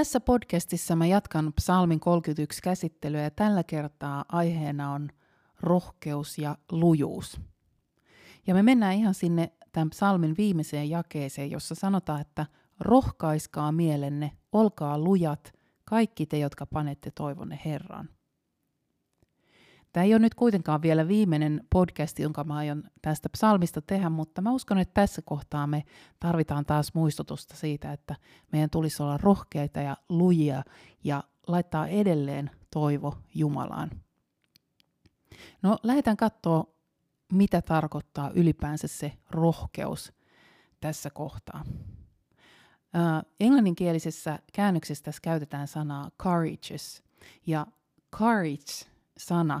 Tässä podcastissa mä jatkan psalmin 31 käsittelyä ja tällä kertaa aiheena on rohkeus ja lujuus. Ja me mennään ihan sinne tämän psalmin viimeiseen jakeeseen, jossa sanotaan, että rohkaiskaa mielenne, olkaa lujat, kaikki te, jotka panette toivonne Herran. Tämä ei ole nyt kuitenkaan vielä viimeinen podcast, jonka mä aion tästä psalmista tehdä, mutta mä uskon, että tässä kohtaa me tarvitaan taas muistutusta siitä, että meidän tulisi olla rohkeita ja lujia ja laittaa edelleen toivo Jumalaan. No lähdetään katsoa, mitä tarkoittaa ylipäänsä se rohkeus tässä kohtaa. Uh, englanninkielisessä käännöksessä tässä käytetään sanaa courageous, ja courage-sana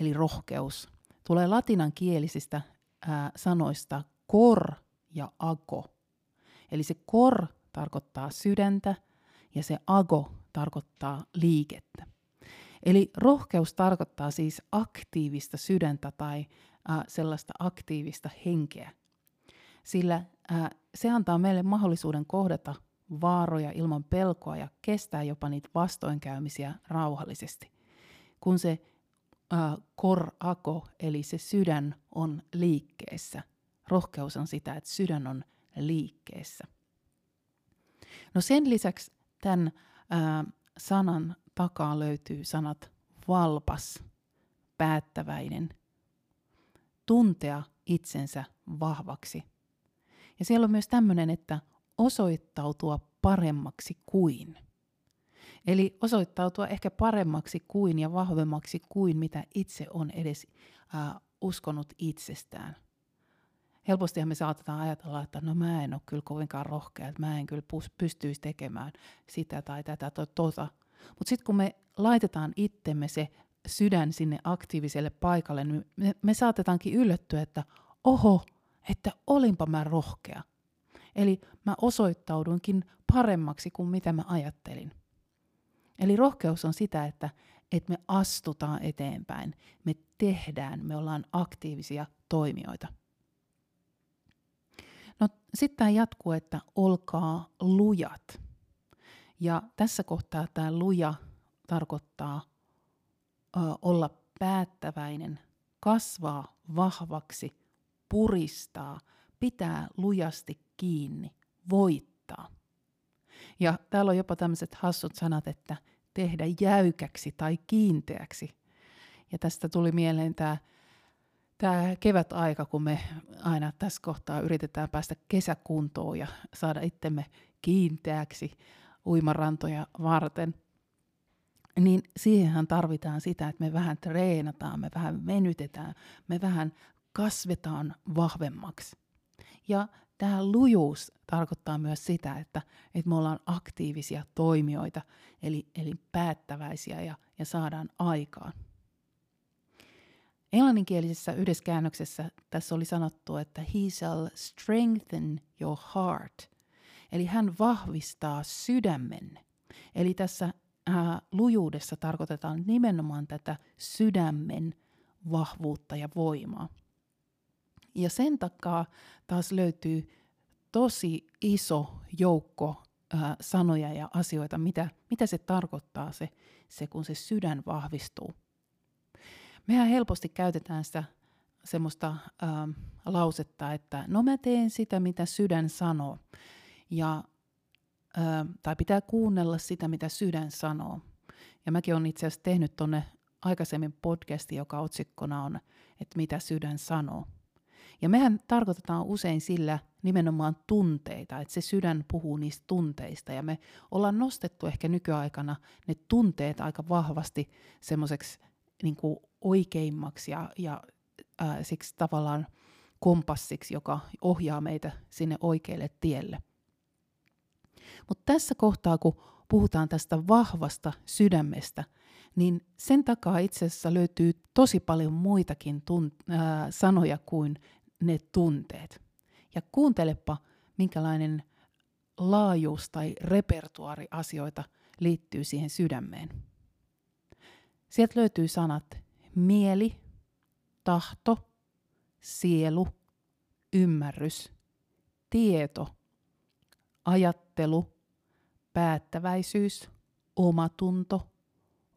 eli rohkeus, tulee latinankielisistä ää, sanoista kor ja ago. Eli se kor tarkoittaa sydäntä ja se ago tarkoittaa liikettä. Eli rohkeus tarkoittaa siis aktiivista sydäntä tai ää, sellaista aktiivista henkeä. Sillä ää, se antaa meille mahdollisuuden kohdata vaaroja ilman pelkoa ja kestää jopa niitä vastoinkäymisiä rauhallisesti. Kun se korako, eli se sydän on liikkeessä. Rohkeus on sitä, että sydän on liikkeessä. No sen lisäksi tämän äh, sanan takaa löytyy sanat valpas, päättäväinen, tuntea itsensä vahvaksi. Ja siellä on myös tämmöinen, että osoittautua paremmaksi kuin. Eli osoittautua ehkä paremmaksi kuin ja vahvemmaksi kuin mitä itse on edes äh, uskonut itsestään. Helpostihan me saatetaan ajatella, että no mä en ole kyllä kovinkaan rohkea, että mä en kyllä pystyisi tekemään sitä tai tätä tai tota. Mutta sitten kun me laitetaan itsemme se sydän sinne aktiiviselle paikalle, niin me, me saatetaankin yllättyä, että oho, että olinpa mä rohkea. Eli mä osoittaudunkin paremmaksi kuin mitä mä ajattelin. Eli rohkeus on sitä, että, että me astutaan eteenpäin, me tehdään, me ollaan aktiivisia toimijoita. No sitten tämä jatkuu, että olkaa lujat. Ja tässä kohtaa tämä luja tarkoittaa ö, olla päättäväinen, kasvaa vahvaksi, puristaa, pitää lujasti kiinni, voittaa. Ja täällä on jopa tämmöiset hassut sanat, että tehdä jäykäksi tai kiinteäksi. Ja tästä tuli mieleen tämä tämä kevätaika, kun me aina tässä kohtaa yritetään päästä kesäkuntoon ja saada itsemme kiinteäksi uimarantoja varten, niin siihenhän tarvitaan sitä, että me vähän treenataan, me vähän venytetään, me vähän kasvetaan vahvemmaksi. Ja tämä lujuus tarkoittaa myös sitä, että, että me ollaan aktiivisia toimijoita, eli, eli päättäväisiä ja, ja saadaan aikaan. Englanninkielisessä yhdessä käännöksessä tässä oli sanottu, että he shall strengthen your heart. Eli hän vahvistaa sydämen. Eli tässä ää, lujuudessa tarkoitetaan nimenomaan tätä sydämen vahvuutta ja voimaa. Ja sen takaa taas löytyy tosi iso joukko ää, sanoja ja asioita, mitä, mitä se tarkoittaa se, se, kun se sydän vahvistuu. Mehän helposti käytetään sitä semmoista ää, lausetta, että no mä teen sitä, mitä sydän sanoo. Ja, ää, tai pitää kuunnella sitä, mitä sydän sanoo. Ja mäkin olen itse asiassa tehnyt tuonne aikaisemmin podcasti, joka otsikkona on, että mitä sydän sanoo. Ja mehän tarkoitetaan usein sillä nimenomaan tunteita, että se sydän puhuu niistä tunteista. Ja me ollaan nostettu ehkä nykyaikana ne tunteet aika vahvasti semmoiseksi niin oikeimmaksi ja, ja äh, siksi tavallaan kompassiksi, joka ohjaa meitä sinne oikealle tielle. Mutta tässä kohtaa, kun puhutaan tästä vahvasta sydämestä, niin sen takaa itse asiassa löytyy tosi paljon muitakin tunt- äh, sanoja kuin ne tunteet. Ja kuuntelepa, minkälainen laajuus tai repertuaari asioita liittyy siihen sydämeen. Sieltä löytyy sanat mieli, tahto, sielu, ymmärrys, tieto, ajattelu, päättäväisyys, omatunto,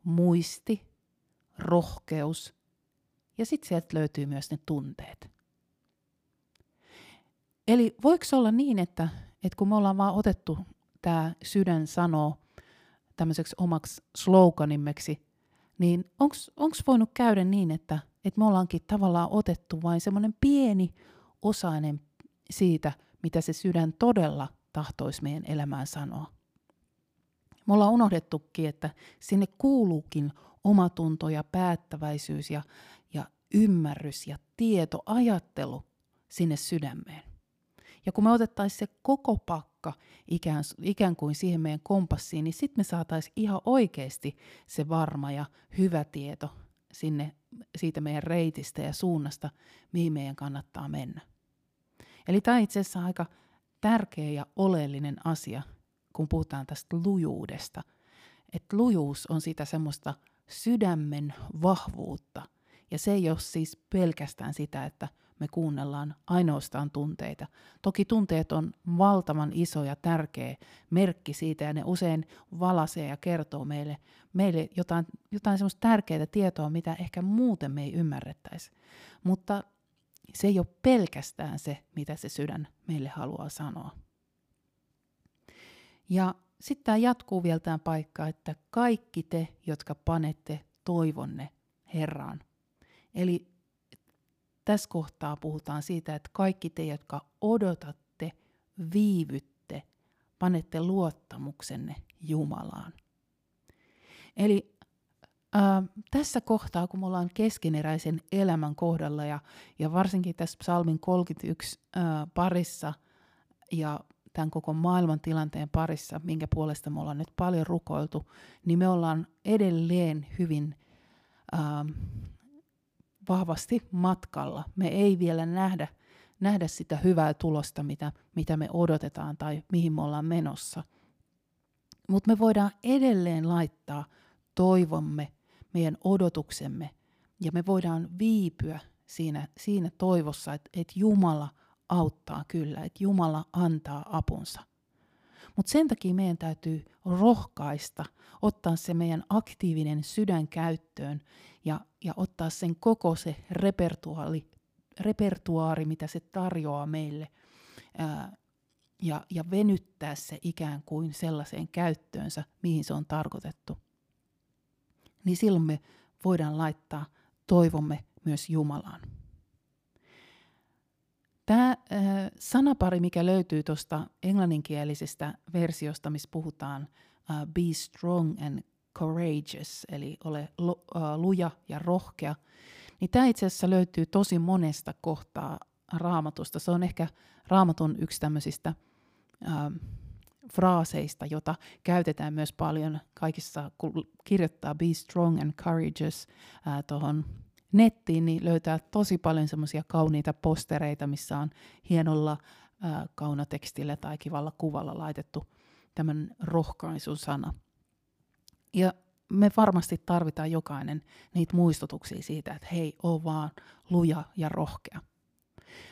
muisti, rohkeus ja sitten sieltä löytyy myös ne tunteet. Eli voiko olla niin, että, että kun me ollaan vaan otettu tämä sydän sanoo tämmöiseksi omaksi sloganimmeksi, niin onko voinut käydä niin, että, että me ollaankin tavallaan otettu vain semmoinen pieni osainen siitä, mitä se sydän todella tahtoisi meidän elämään sanoa. Me ollaan unohdettukin, että sinne kuuluukin omatunto ja päättäväisyys ja, ja ymmärrys ja tieto, ajattelu sinne sydämeen. Ja kun me otettaisiin se koko pakka ikään, ikään kuin siihen meidän kompassiin, niin sitten me saataisiin ihan oikeasti se varma ja hyvä tieto sinne siitä meidän reitistä ja suunnasta, mihin meidän kannattaa mennä. Eli tämä on itse asiassa aika tärkeä ja oleellinen asia, kun puhutaan tästä lujuudesta. Että lujuus on sitä semmoista sydämen vahvuutta. Ja se ei ole siis pelkästään sitä, että me kuunnellaan ainoastaan tunteita. Toki tunteet on valtavan iso ja tärkeä merkki siitä, ja ne usein valasee ja kertoo meille, meille jotain, jotain semmoista tärkeää tietoa, mitä ehkä muuten me ei ymmärrettäisi. Mutta se ei ole pelkästään se, mitä se sydän meille haluaa sanoa. Ja sitten tämä jatkuu vielä tämä paikka, että kaikki te, jotka panette toivonne Herraan. Eli tässä kohtaa puhutaan siitä, että kaikki te, jotka odotatte, viivytte, panette luottamuksenne Jumalaan. Eli ää, tässä kohtaa, kun me ollaan keskeneräisen elämän kohdalla ja, ja varsinkin tässä psalmin 31 ää, parissa ja tämän koko maailman tilanteen parissa, minkä puolesta me ollaan nyt paljon rukoiltu, niin me ollaan edelleen hyvin ää, vahvasti matkalla. Me ei vielä nähdä, nähdä sitä hyvää tulosta, mitä, mitä me odotetaan tai mihin me ollaan menossa. Mutta me voidaan edelleen laittaa toivomme, meidän odotuksemme, ja me voidaan viipyä siinä, siinä toivossa, että, että Jumala auttaa kyllä, että Jumala antaa apunsa. Mutta sen takia meidän täytyy rohkaista, ottaa se meidän aktiivinen sydän käyttöön ja, ja ottaa sen koko se repertuaari, repertuaari mitä se tarjoaa meille, ää, ja, ja venyttää se ikään kuin sellaiseen käyttöönsä, mihin se on tarkoitettu. Niin silloin me voidaan laittaa toivomme myös Jumalaan. Tämä äh, sanapari, mikä löytyy tuosta englanninkielisestä versiosta, missä puhutaan uh, be strong and courageous, eli ole lu, uh, luja ja rohkea, niin tämä itse asiassa löytyy tosi monesta kohtaa raamatusta. Se on ehkä raamatun yksi tämmöisistä uh, fraaseista, jota käytetään myös paljon kaikissa, kun kirjoittaa be strong and courageous uh, tuohon nettiin, niin löytää tosi paljon semmoisia kauniita postereita, missä on hienolla ää, kaunotekstillä tai kivalla kuvalla laitettu tämän rohkaisun sana. Ja me varmasti tarvitaan jokainen niitä muistutuksia siitä, että hei, oo vaan luja ja rohkea.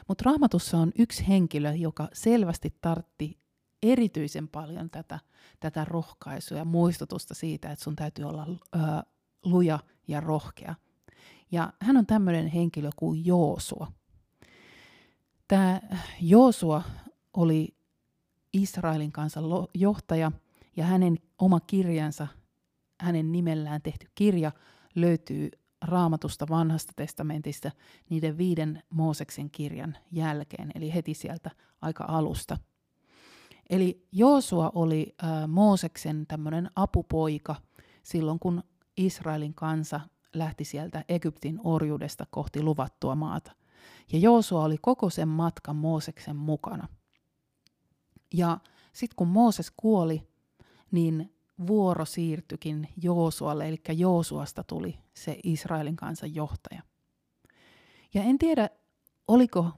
Mutta raamatussa on yksi henkilö, joka selvästi tartti erityisen paljon tätä, tätä rohkaisua ja muistutusta siitä, että sun täytyy olla ö, luja ja rohkea. Ja hän on tämmöinen henkilö kuin Joosua. Tämä Joosua oli Israelin kansan johtaja ja hänen oma kirjansa, hänen nimellään tehty kirja löytyy raamatusta vanhasta testamentista niiden viiden Mooseksen kirjan jälkeen, eli heti sieltä aika alusta. Eli Joosua oli Mooseksen tämmöinen apupoika silloin, kun Israelin kansa lähti sieltä Egyptin orjuudesta kohti luvattua maata. Ja Joosua oli koko sen matkan Mooseksen mukana. Ja sitten kun Mooses kuoli, niin vuoro siirtyikin Joosualle, eli Joosuasta tuli se Israelin kansan johtaja. Ja en tiedä, oliko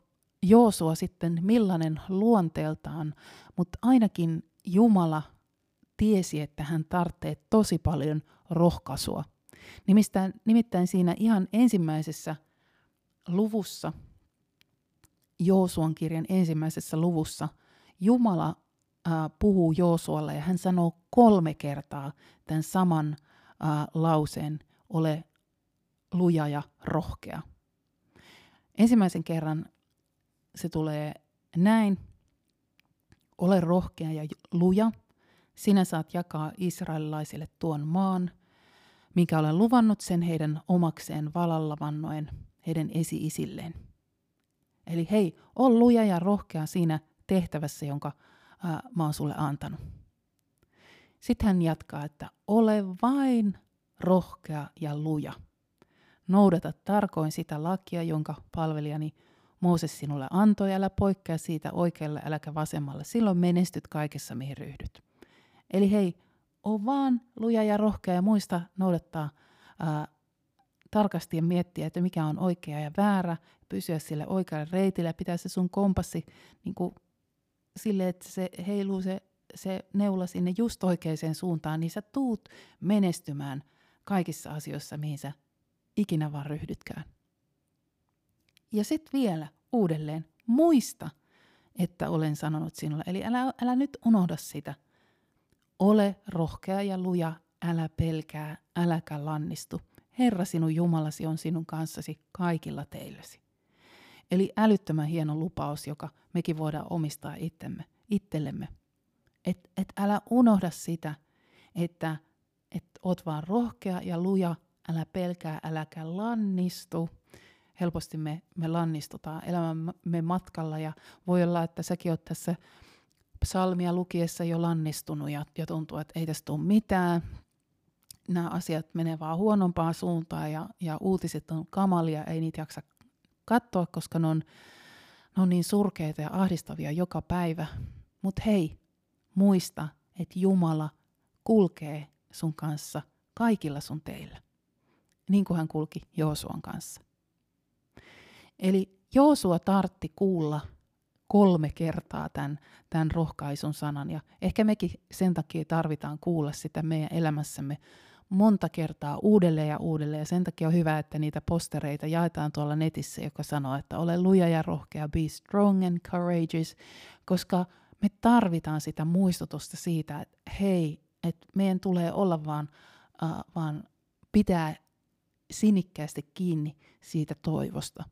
Joosua sitten millainen luonteeltaan, mutta ainakin Jumala tiesi, että hän tarvitsee tosi paljon rohkaisua. Nimittäin, nimittäin siinä ihan ensimmäisessä luvussa, Joosuan kirjan ensimmäisessä luvussa, Jumala äh, puhuu Joosualle ja hän sanoo kolme kertaa tämän saman äh, lauseen, ole luja ja rohkea. Ensimmäisen kerran se tulee näin, ole rohkea ja luja, sinä saat jakaa israelilaisille tuon maan, minkä olen luvannut sen heidän omakseen valalla vannoen heidän esi-isilleen. Eli hei, ol luja ja rohkea siinä tehtävässä, jonka ää, mä oon sulle antanut. Sitten hän jatkaa, että ole vain rohkea ja luja. Noudata tarkoin sitä lakia, jonka palvelijani Mooses sinulle antoi, älä poikkea siitä oikealle äläkä vasemmalle. Silloin menestyt kaikessa, mihin ryhdyt. Eli hei, oo vaan luja ja rohkea ja muista noudattaa ää, tarkasti ja miettiä, että mikä on oikea ja väärä, pysyä sille oikealle reitille ja pitää se sun kompassi niin kuin, sille, että se heiluu se, se neula sinne just oikeaan suuntaan, niin sä tuut menestymään kaikissa asioissa, mihin sä ikinä vaan ryhdytkään. Ja sitten vielä uudelleen, muista, että olen sanonut sinulle. Eli älä, älä nyt unohda sitä. Ole rohkea ja luja, älä pelkää, äläkä lannistu. Herra sinun Jumalasi on sinun kanssasi kaikilla teillesi. Eli älyttömän hieno lupaus, joka mekin voidaan omistaa itsemme, itsellemme. Et, et älä unohda sitä, että et oot vaan rohkea ja luja, älä pelkää, äläkä lannistu. Helposti me, me lannistutaan elämämme matkalla ja voi olla, että säkin oot tässä psalmia lukiessa jo lannistunut ja, ja tuntuu, että ei tästä tule mitään. Nämä asiat menee vaan huonompaan suuntaan ja, ja uutiset on kamalia, ei niitä jaksa katsoa, koska ne on, ne on niin surkeita ja ahdistavia joka päivä. Mutta hei, muista, että Jumala kulkee sun kanssa kaikilla sun teillä, niin kuin hän kulki Joosuan kanssa. Eli Joosua tartti kuulla kolme kertaa tämän, tämän rohkaisun sanan. Ja ehkä mekin sen takia tarvitaan kuulla sitä meidän elämässämme monta kertaa uudelleen ja uudelleen. Ja sen takia on hyvä, että niitä postereita jaetaan tuolla netissä, joka sanoo, että ole luja ja rohkea, be strong and courageous, koska me tarvitaan sitä muistutusta siitä, että hei, että meidän tulee olla vaan, uh, vaan pitää sinikkäästi kiinni siitä toivosta.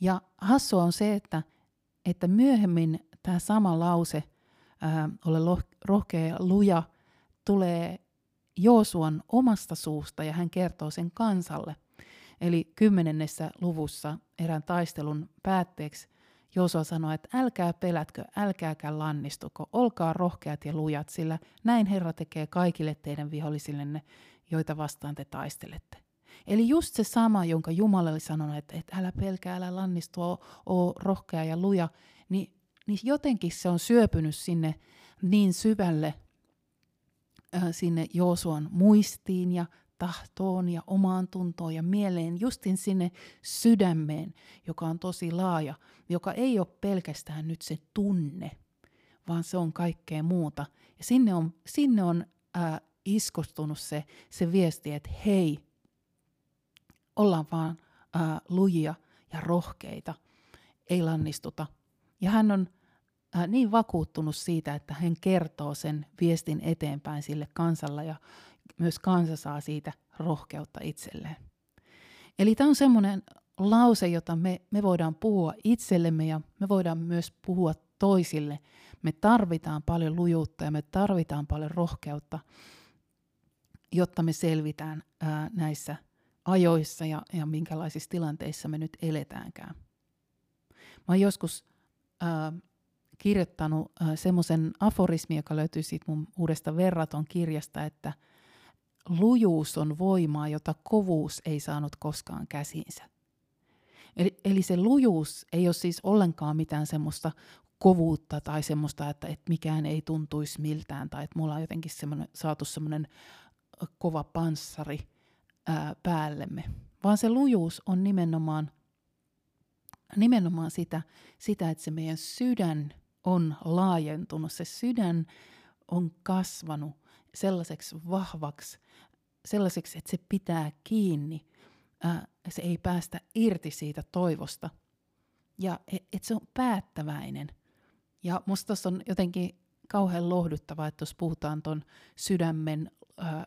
Ja hassua on se, että, että myöhemmin tämä sama lause, ää, ole rohkea ja luja, tulee Joosuan omasta suusta ja hän kertoo sen kansalle. Eli kymmenennessä luvussa erään taistelun päätteeksi Joosua sanoi, että älkää pelätkö, älkääkä lannistuko, olkaa rohkeat ja lujat, sillä näin Herra tekee kaikille teidän vihollisillenne, joita vastaan te taistelette. Eli just se sama, jonka Jumala oli sanonut, että, että älä pelkää, älä lannistu, oo, rohkea ja luja, niin, niin jotenkin se on syöpynyt sinne niin syvälle äh, sinne Joosuan muistiin ja tahtoon ja omaan tuntoon ja mieleen, justin sinne sydämeen, joka on tosi laaja, joka ei ole pelkästään nyt se tunne, vaan se on kaikkea muuta. Ja sinne on, sinne on äh, iskostunut se, se viesti, että hei, ollaan vaan ää, lujia ja rohkeita, ei lannistuta. Ja hän on ää, niin vakuuttunut siitä, että hän kertoo sen viestin eteenpäin sille kansalla ja myös kansa saa siitä rohkeutta itselleen. Eli tämä on semmoinen lause, jota me, me voidaan puhua itsellemme ja me voidaan myös puhua toisille. Me tarvitaan paljon lujuutta ja me tarvitaan paljon rohkeutta, jotta me selvitään ää, näissä ajoissa ja, ja minkälaisissa tilanteissa me nyt eletäänkään. Mä oon joskus äh, kirjoittanut äh, semmoisen aforismi, joka löytyy siitä mun uudesta verraton kirjasta, että lujuus on voimaa, jota kovuus ei saanut koskaan käsinsä. Eli, eli se lujuus ei ole siis ollenkaan mitään semmoista kovuutta tai semmoista, että, että mikään ei tuntuisi miltään tai että mulla on jotenkin semmoinen, saatu semmoinen kova panssari ää, päällemme. Vaan se lujuus on nimenomaan, nimenomaan sitä, sitä, että se meidän sydän on laajentunut, se sydän on kasvanut sellaiseksi vahvaksi, sellaiseksi, että se pitää kiinni, ää, se ei päästä irti siitä toivosta. Ja että et se on päättäväinen. Ja musta on jotenkin kauhean lohduttavaa, että jos puhutaan tuon sydämen ää,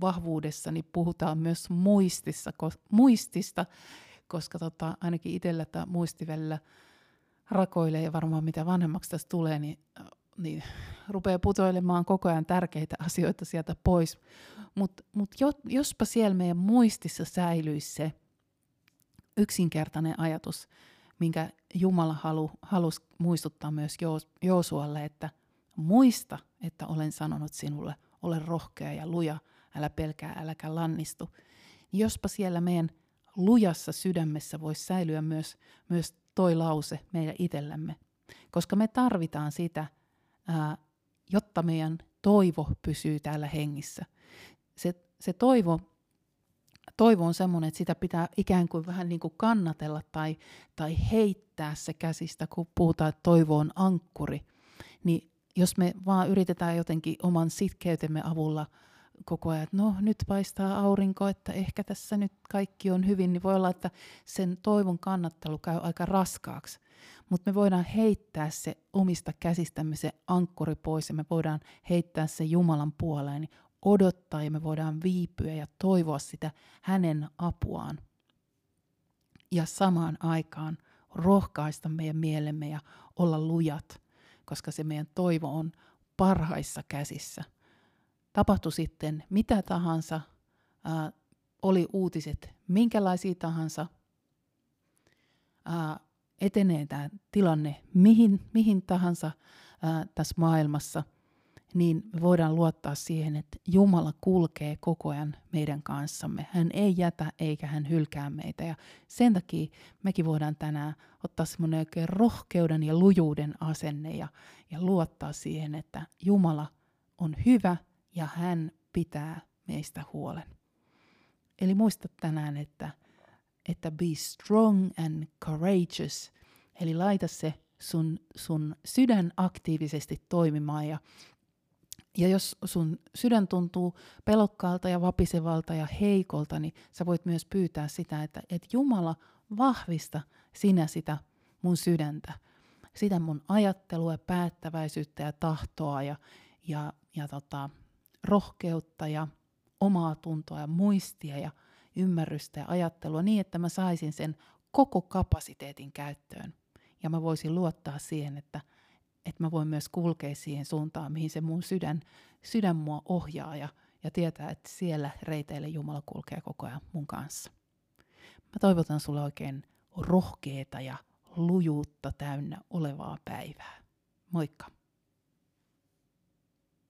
vahvuudessa, niin puhutaan myös muistissa, ko- muistista, koska tota, ainakin itsellä tämä muistivellä rakoilee ja varmaan mitä vanhemmaksi tästä tulee, niin, niin rupeaa putoilemaan koko ajan tärkeitä asioita sieltä pois. Mutta mut jo, jospa siellä meidän muistissa säilyisi se yksinkertainen ajatus, minkä Jumala halu, halusi muistuttaa myös Joosualle, että muista, että olen sanonut sinulle, ole rohkea ja luja, älä pelkää, äläkä lannistu. Jospa siellä meidän lujassa sydämessä voisi säilyä myös, myös toi lause meidän itsellämme, koska me tarvitaan sitä, ää, jotta meidän toivo pysyy täällä hengissä. Se, se toivo, toivo on semmoinen, että sitä pitää ikään kuin vähän niin kuin kannatella tai, tai heittää se käsistä, kun puhutaan, että toivo on ankkuri. Niin jos me vaan yritetään jotenkin oman sitkeytemme avulla koko ajan, että no nyt paistaa aurinko, että ehkä tässä nyt kaikki on hyvin, niin voi olla, että sen toivon kannattelu käy aika raskaaksi. Mutta me voidaan heittää se omista käsistämme se ankkuri pois ja me voidaan heittää se Jumalan puoleen, niin odottaa ja me voidaan viipyä ja toivoa sitä hänen apuaan. Ja samaan aikaan rohkaista meidän mielemme ja olla lujat, koska se meidän toivo on parhaissa käsissä. Tapahtui sitten mitä tahansa, ää, oli uutiset minkälaisia tahansa, ää, etenee tämä tilanne mihin, mihin tahansa ää, tässä maailmassa, niin me voidaan luottaa siihen, että Jumala kulkee koko ajan meidän kanssamme. Hän ei jätä eikä hän hylkää meitä. Ja sen takia mekin voidaan tänään ottaa semmoinen oikein rohkeuden ja lujuuden asenne ja, ja luottaa siihen, että Jumala on hyvä ja hän pitää meistä huolen. Eli muista tänään, että, että be strong and courageous, eli laita se sun, sun sydän aktiivisesti toimimaan ja ja jos sun sydän tuntuu pelokkaalta ja vapisevalta ja heikolta, niin sä voit myös pyytää sitä, että, että Jumala vahvista sinä sitä mun sydäntä, sitä mun ajattelua, päättäväisyyttä ja tahtoa ja, ja, ja tota, rohkeutta ja omaa tuntoa ja muistia ja ymmärrystä ja ajattelua niin, että mä saisin sen koko kapasiteetin käyttöön. Ja mä voisin luottaa siihen, että että mä voin myös kulkea siihen suuntaan, mihin se mun sydän, sydän mua ohjaa ja, ja tietää, että siellä reiteille Jumala kulkee koko ajan mun kanssa. Mä toivotan sulle oikein rohkeeta ja lujuutta täynnä olevaa päivää. Moikka!